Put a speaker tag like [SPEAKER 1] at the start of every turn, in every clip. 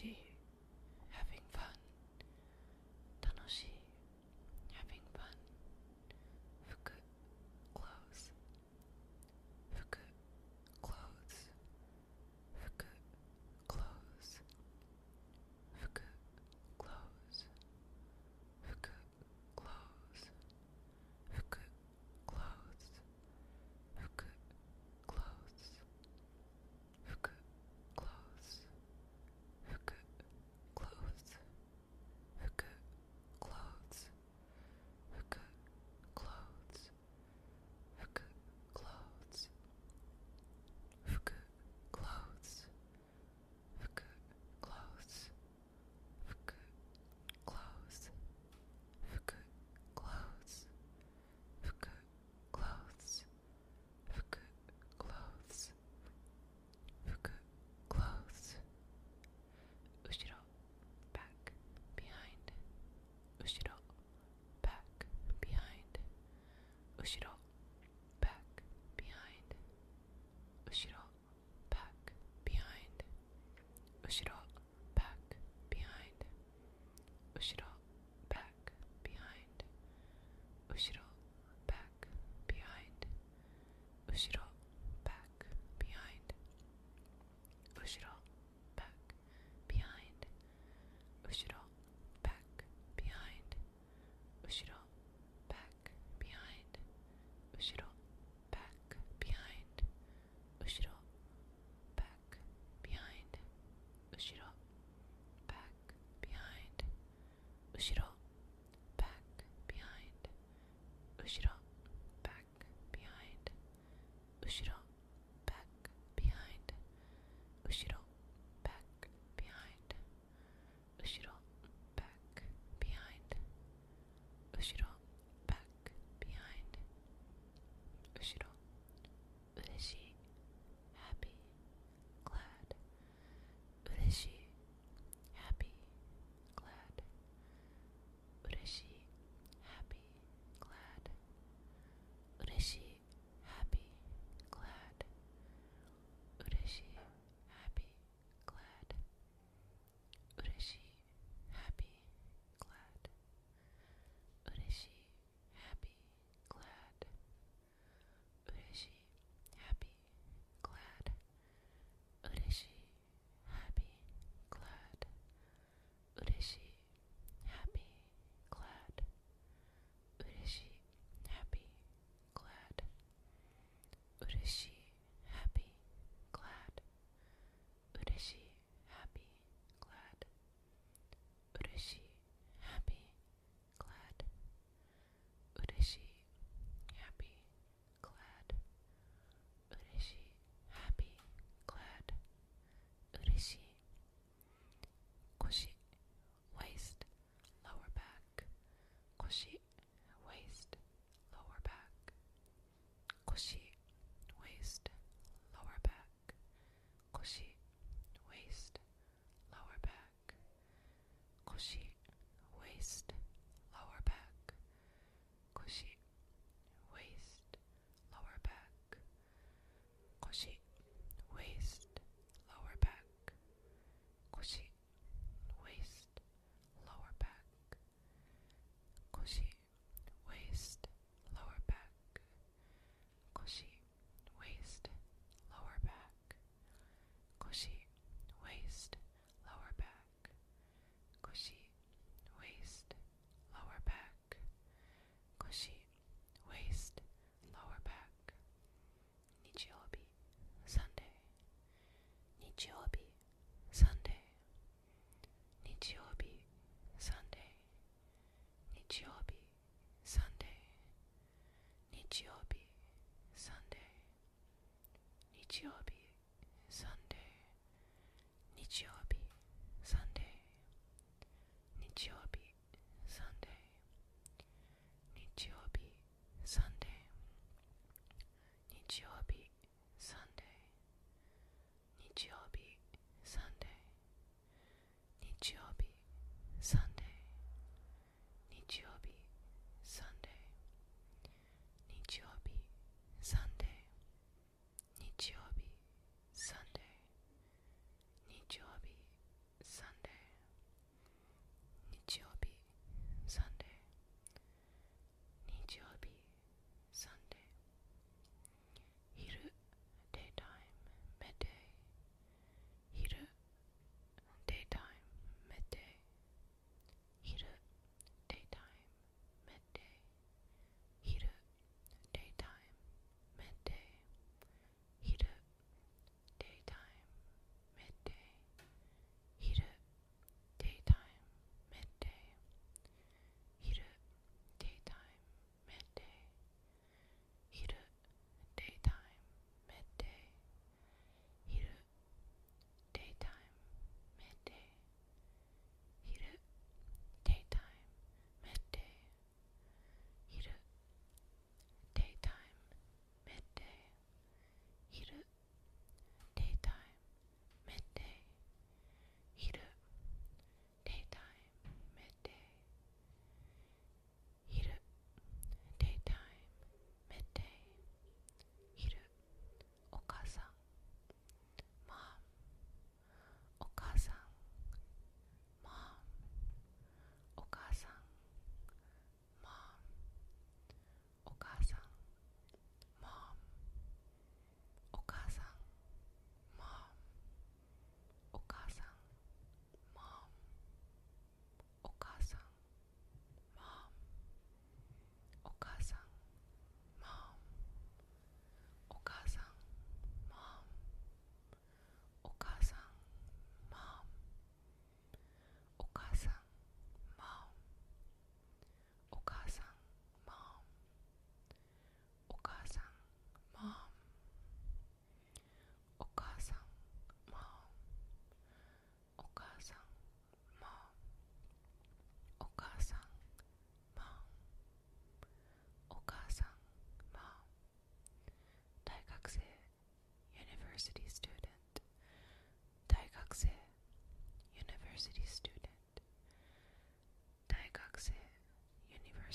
[SPEAKER 1] she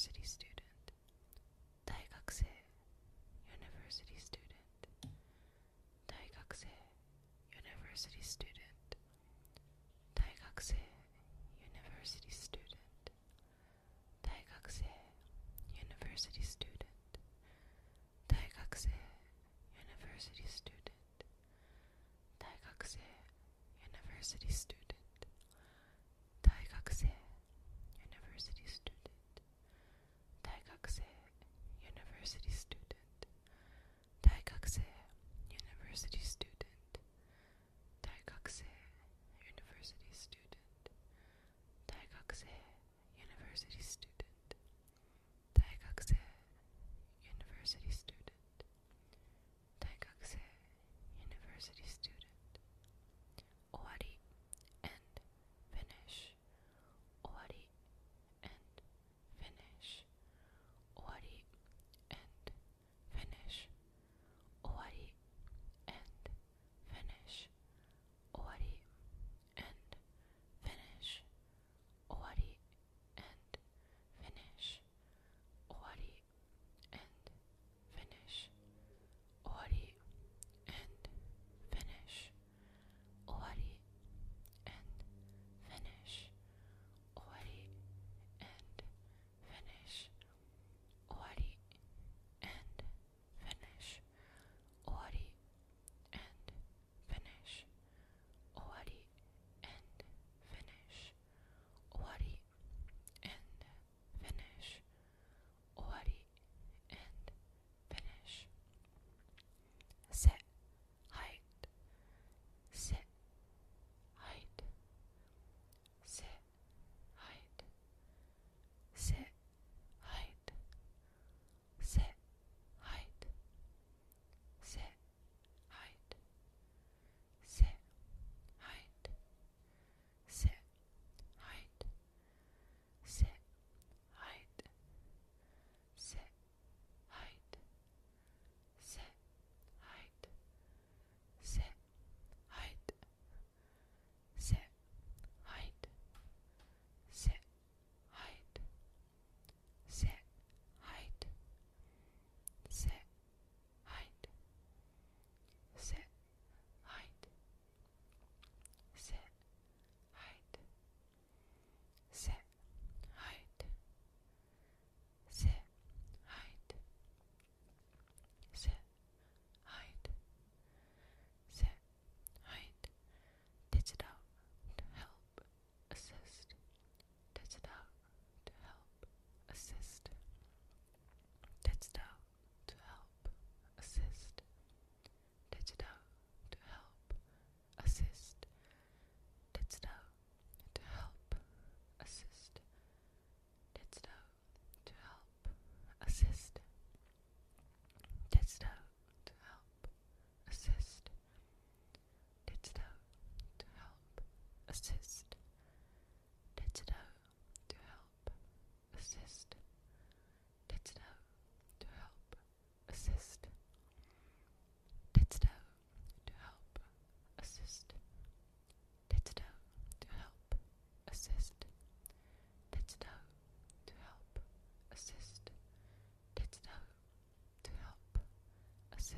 [SPEAKER 1] university student. 大学生 university student. 大学生 university student. 大学生 university student. 大学生 university student. 大学生 university student. 大学生 university student.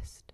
[SPEAKER 1] exist.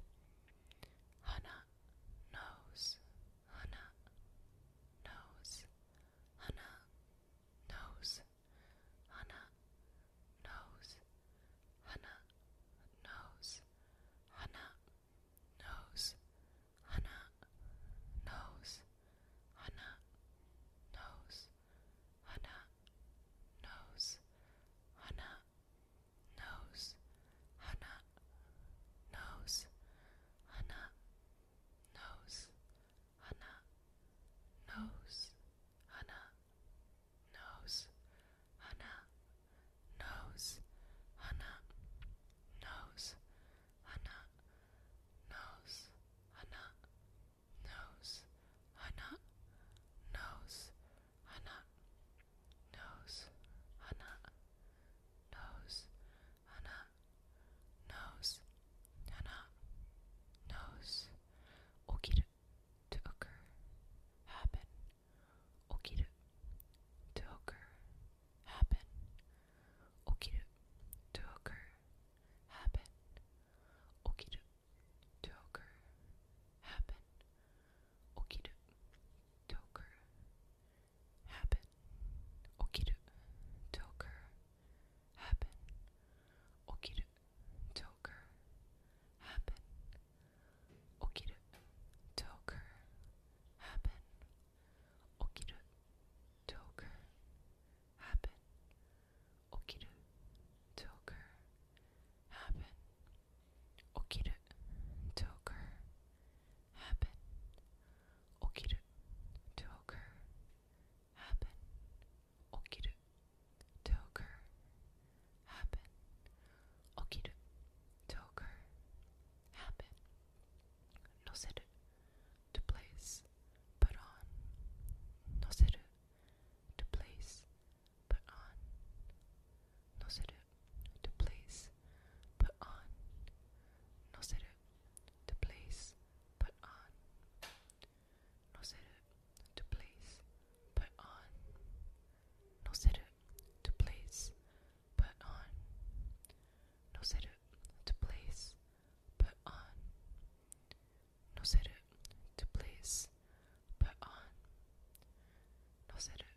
[SPEAKER 1] los.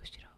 [SPEAKER 1] 後ろ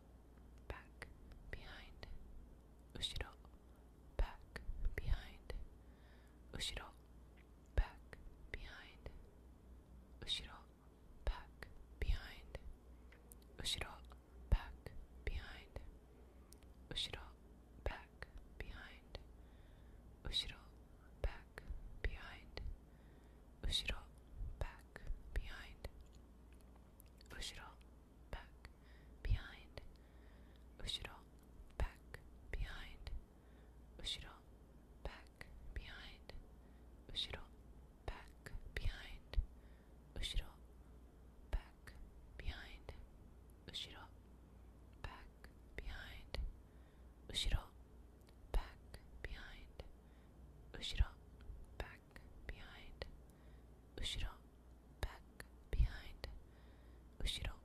[SPEAKER 1] 後ろ。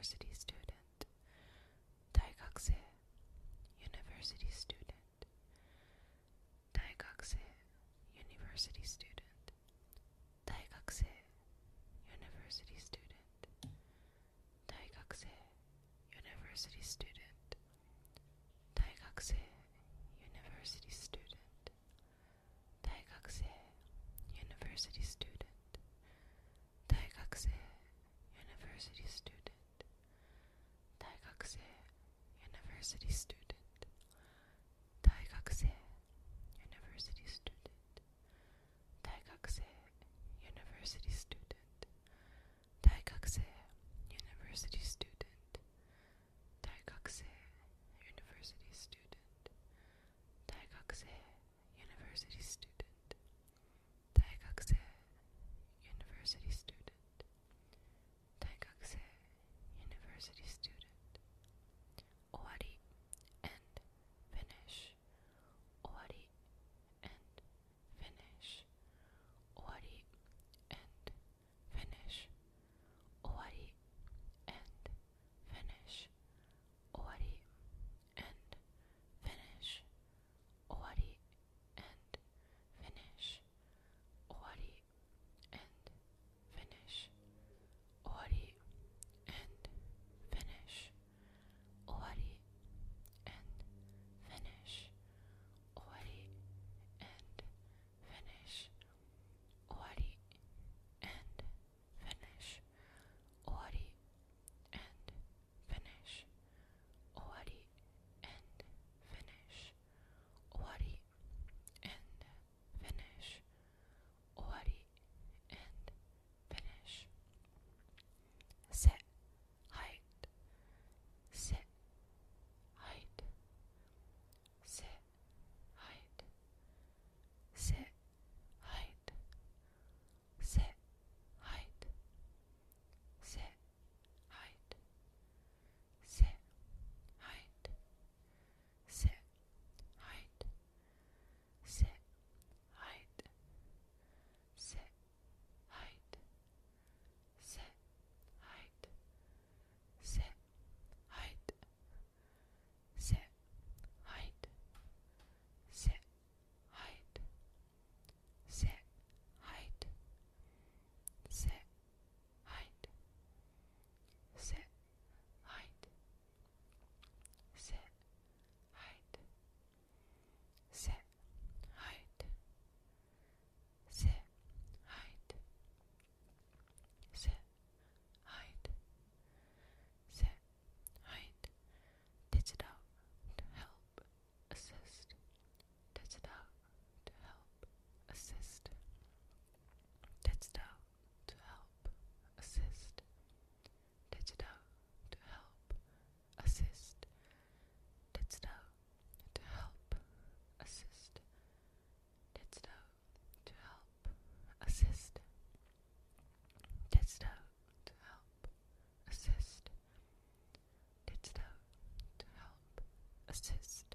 [SPEAKER 1] university student. 大学生 university student. 大学生 university student. City Studios. assists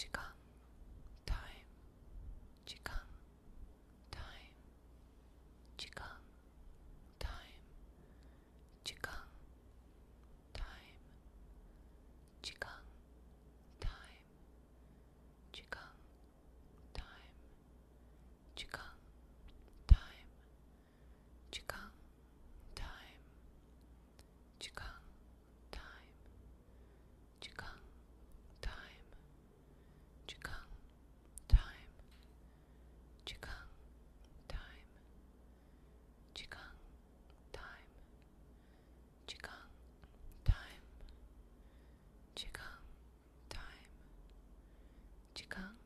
[SPEAKER 1] 시간 time time time time time time 時間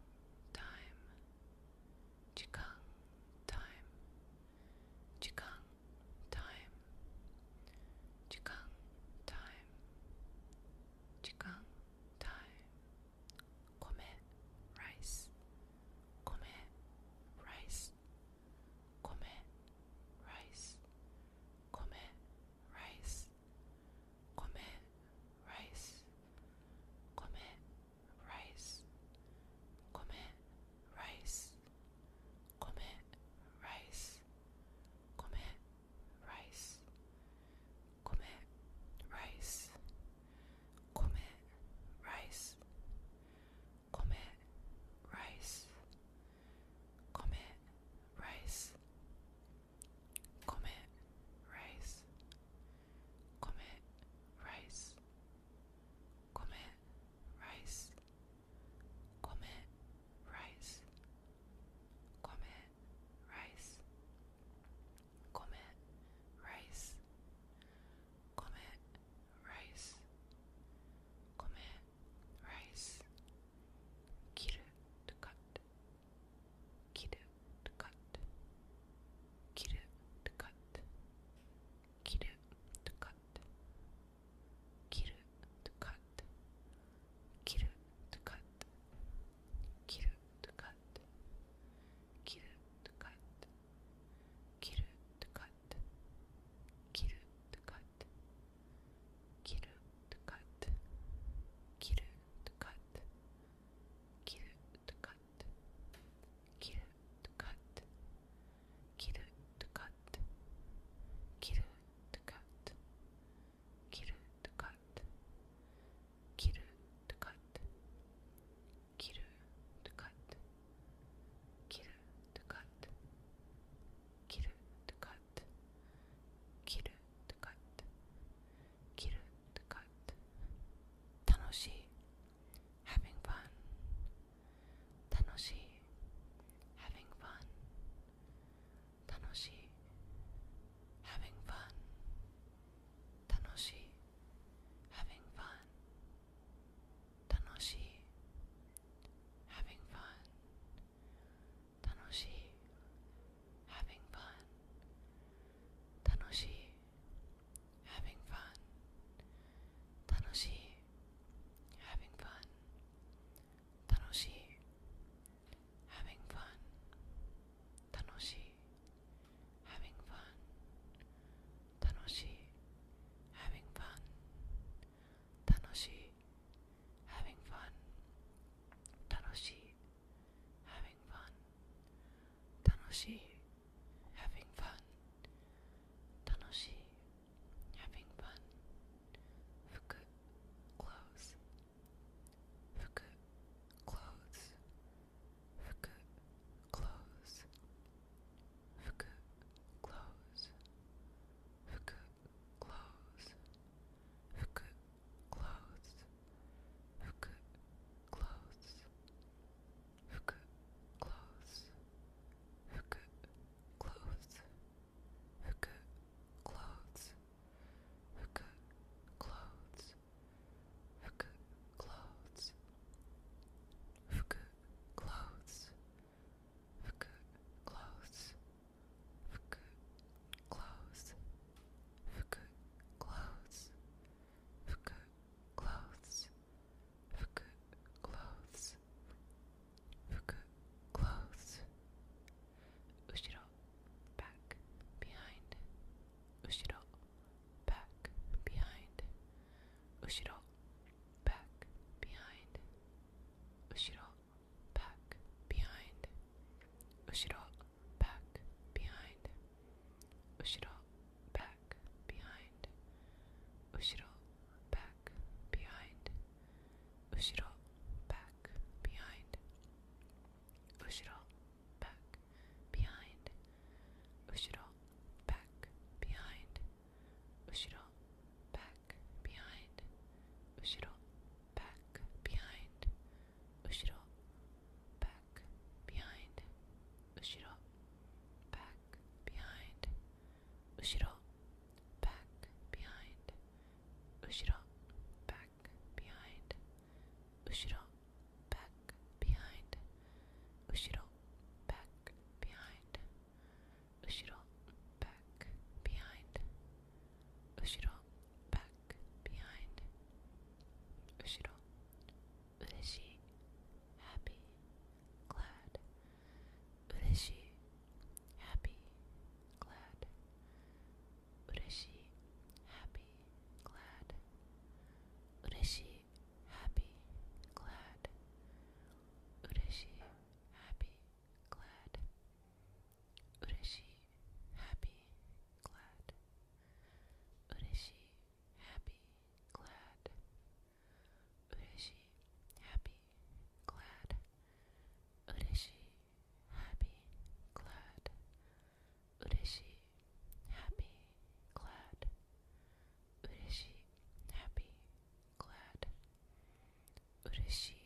[SPEAKER 1] she fishy.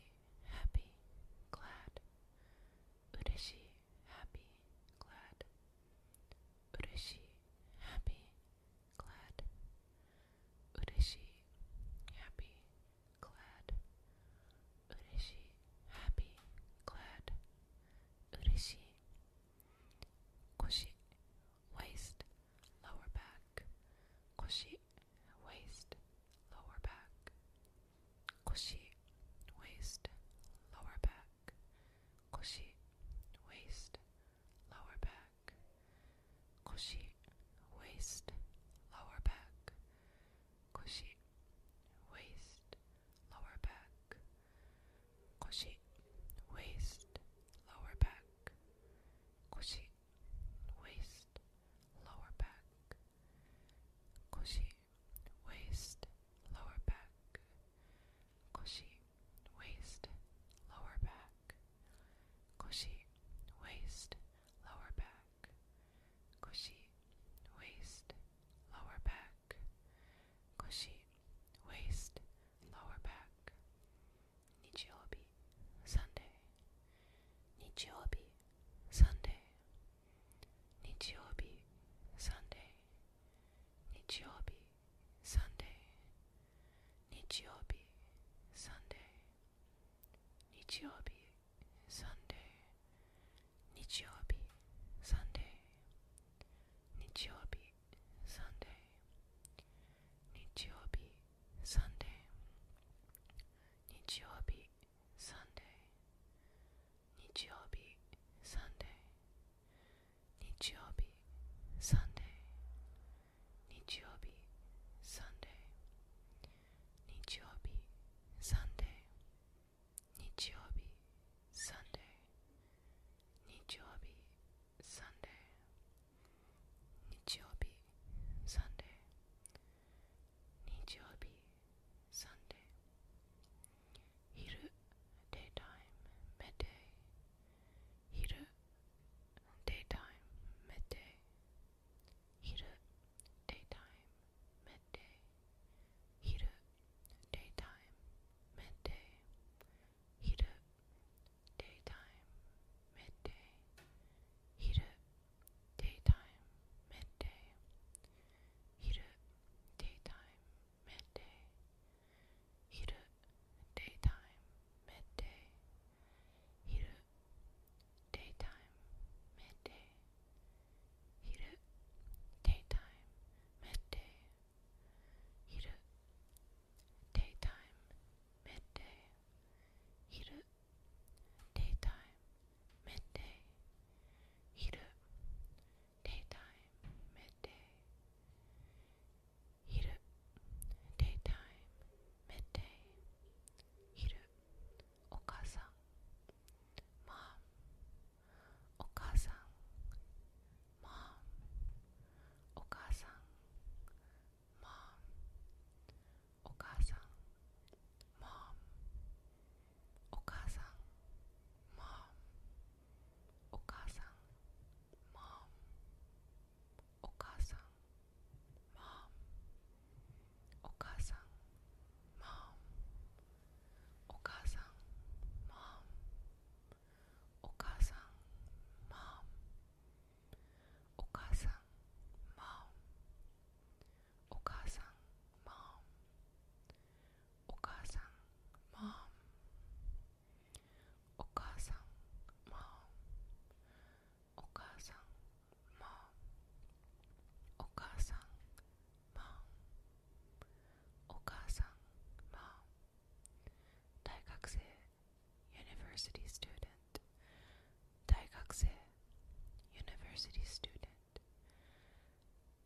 [SPEAKER 1] university student.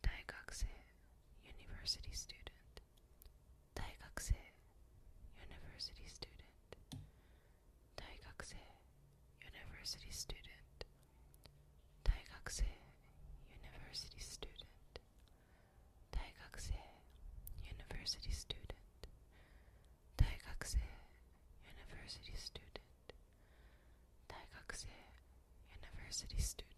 [SPEAKER 1] Daigakusei, university student. Daigakusei, university student. Daigakusei, university student. Daigakusei, university student. Daigakusei, university student. Daigakusei, university student. University student.